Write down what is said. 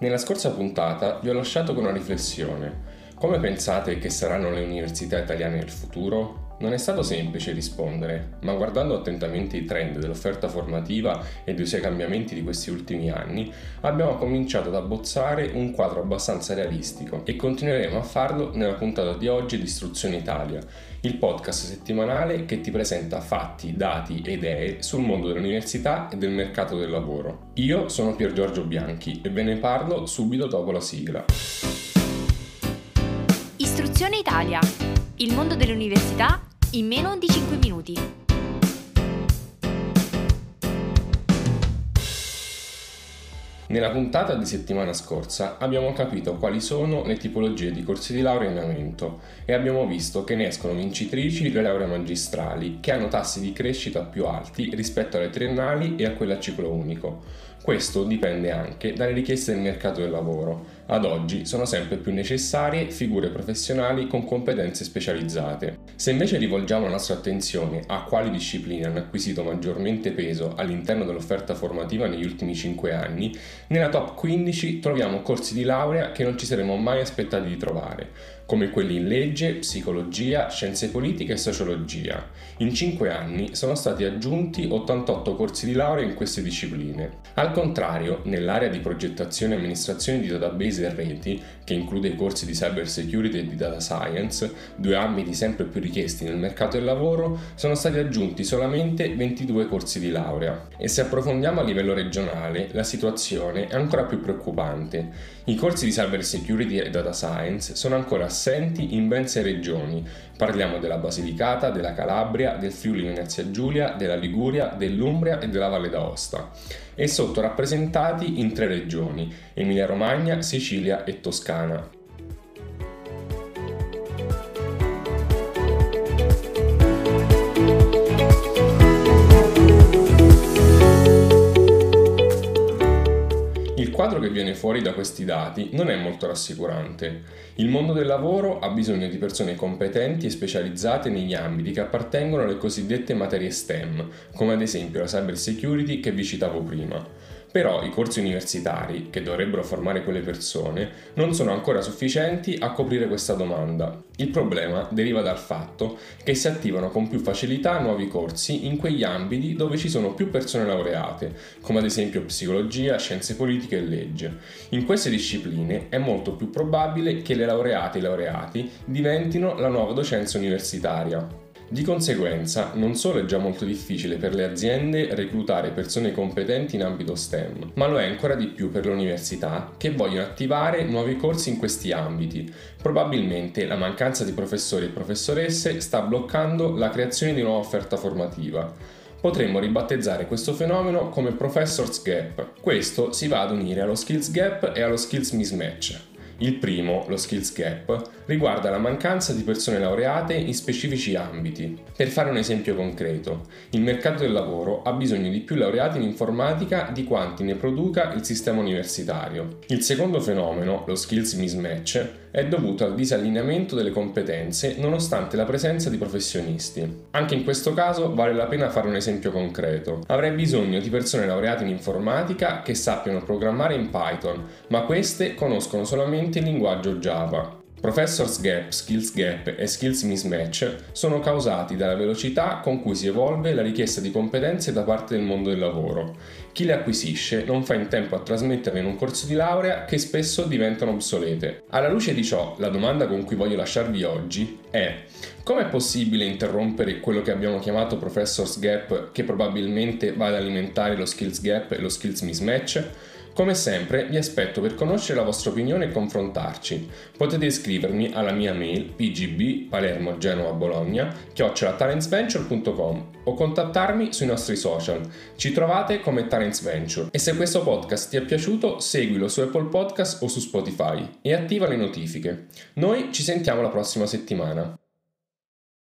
Nella scorsa puntata vi ho lasciato con una riflessione. Come pensate che saranno le università italiane nel futuro? Non è stato semplice rispondere, ma guardando attentamente i trend dell'offerta formativa e dei suoi cambiamenti di questi ultimi anni, abbiamo cominciato ad abbozzare un quadro abbastanza realistico e continueremo a farlo nella puntata di oggi di Istruzione Italia, il podcast settimanale che ti presenta fatti, dati e idee sul mondo dell'università e del mercato del lavoro. Io sono Pier Giorgio Bianchi e ve ne parlo subito dopo la sigla. Istruzione Italia, il mondo dell'università in meno di 5 minuti. Nella puntata di settimana scorsa abbiamo capito quali sono le tipologie di corsi di laurea in aumento e abbiamo visto che ne escono vincitrici le lauree magistrali che hanno tassi di crescita più alti rispetto alle triennali e a quelle a ciclo unico. Questo dipende anche dalle richieste del mercato del lavoro. Ad oggi sono sempre più necessarie figure professionali con competenze specializzate. Se invece rivolgiamo la nostra attenzione a quali discipline hanno acquisito maggiormente peso all'interno dell'offerta formativa negli ultimi 5 anni, nella top 15 troviamo corsi di laurea che non ci saremmo mai aspettati di trovare come quelli in legge, psicologia, scienze politiche e sociologia. In 5 anni sono stati aggiunti 88 corsi di laurea in queste discipline. Al contrario, nell'area di progettazione e amministrazione di database e reti, che include i corsi di cyber security e di data science, due ambiti sempre più richiesti nel mercato del lavoro, sono stati aggiunti solamente 22 corsi di laurea. E se approfondiamo a livello regionale, la situazione è ancora più preoccupante. I corsi di cyber security e data science sono ancora assenti in ben sei regioni. Parliamo della Basilicata, della Calabria, del Friuli Venezia Giulia, della Liguria, dell'Umbria e della Valle d'Aosta e sottorappresentati in tre regioni, Emilia Romagna, Sicilia e Toscana. quadro che viene fuori da questi dati non è molto rassicurante. Il mondo del lavoro ha bisogno di persone competenti e specializzate negli ambiti che appartengono alle cosiddette materie STEM, come ad esempio la cyber security che vi citavo prima. Però i corsi universitari, che dovrebbero formare quelle persone, non sono ancora sufficienti a coprire questa domanda. Il problema deriva dal fatto che si attivano con più facilità nuovi corsi in quegli ambiti dove ci sono più persone laureate, come ad esempio psicologia, scienze politiche e legge. In queste discipline è molto più probabile che le laureate e i laureati diventino la nuova docenza universitaria. Di conseguenza, non solo è già molto difficile per le aziende reclutare persone competenti in ambito STEM, ma lo è ancora di più per le università che vogliono attivare nuovi corsi in questi ambiti. Probabilmente la mancanza di professori e professoresse sta bloccando la creazione di nuova offerta formativa. Potremmo ribattezzare questo fenomeno come Professor's Gap. Questo si va ad unire allo Skills Gap e allo Skills Mismatch. Il primo, lo skills gap, riguarda la mancanza di persone laureate in specifici ambiti. Per fare un esempio concreto, il mercato del lavoro ha bisogno di più laureati in informatica di quanti ne produca il sistema universitario. Il secondo fenomeno, lo skills mismatch, è dovuto al disallineamento delle competenze nonostante la presenza di professionisti. Anche in questo caso vale la pena fare un esempio concreto. Avrei bisogno di persone laureate in informatica che sappiano programmare in Python, ma queste conoscono solamente il linguaggio Java. Professor's Gap, Skills Gap e Skills Mismatch sono causati dalla velocità con cui si evolve la richiesta di competenze da parte del mondo del lavoro. Chi le acquisisce non fa in tempo a trasmetterle in un corso di laurea che spesso diventano obsolete. Alla luce di ciò, la domanda con cui voglio lasciarvi oggi è come è possibile interrompere quello che abbiamo chiamato Professor's Gap che probabilmente va ad alimentare lo Skills Gap e lo Skills Mismatch? Come sempre vi aspetto per conoscere la vostra opinione e confrontarci. Potete iscrivermi alla mia mail pgb palermo genova bologna chiocciolatalentsventure.com o contattarmi sui nostri social. Ci trovate come Talents Venture e se questo podcast ti è piaciuto seguilo su Apple Podcast o su Spotify e attiva le notifiche. Noi ci sentiamo la prossima settimana.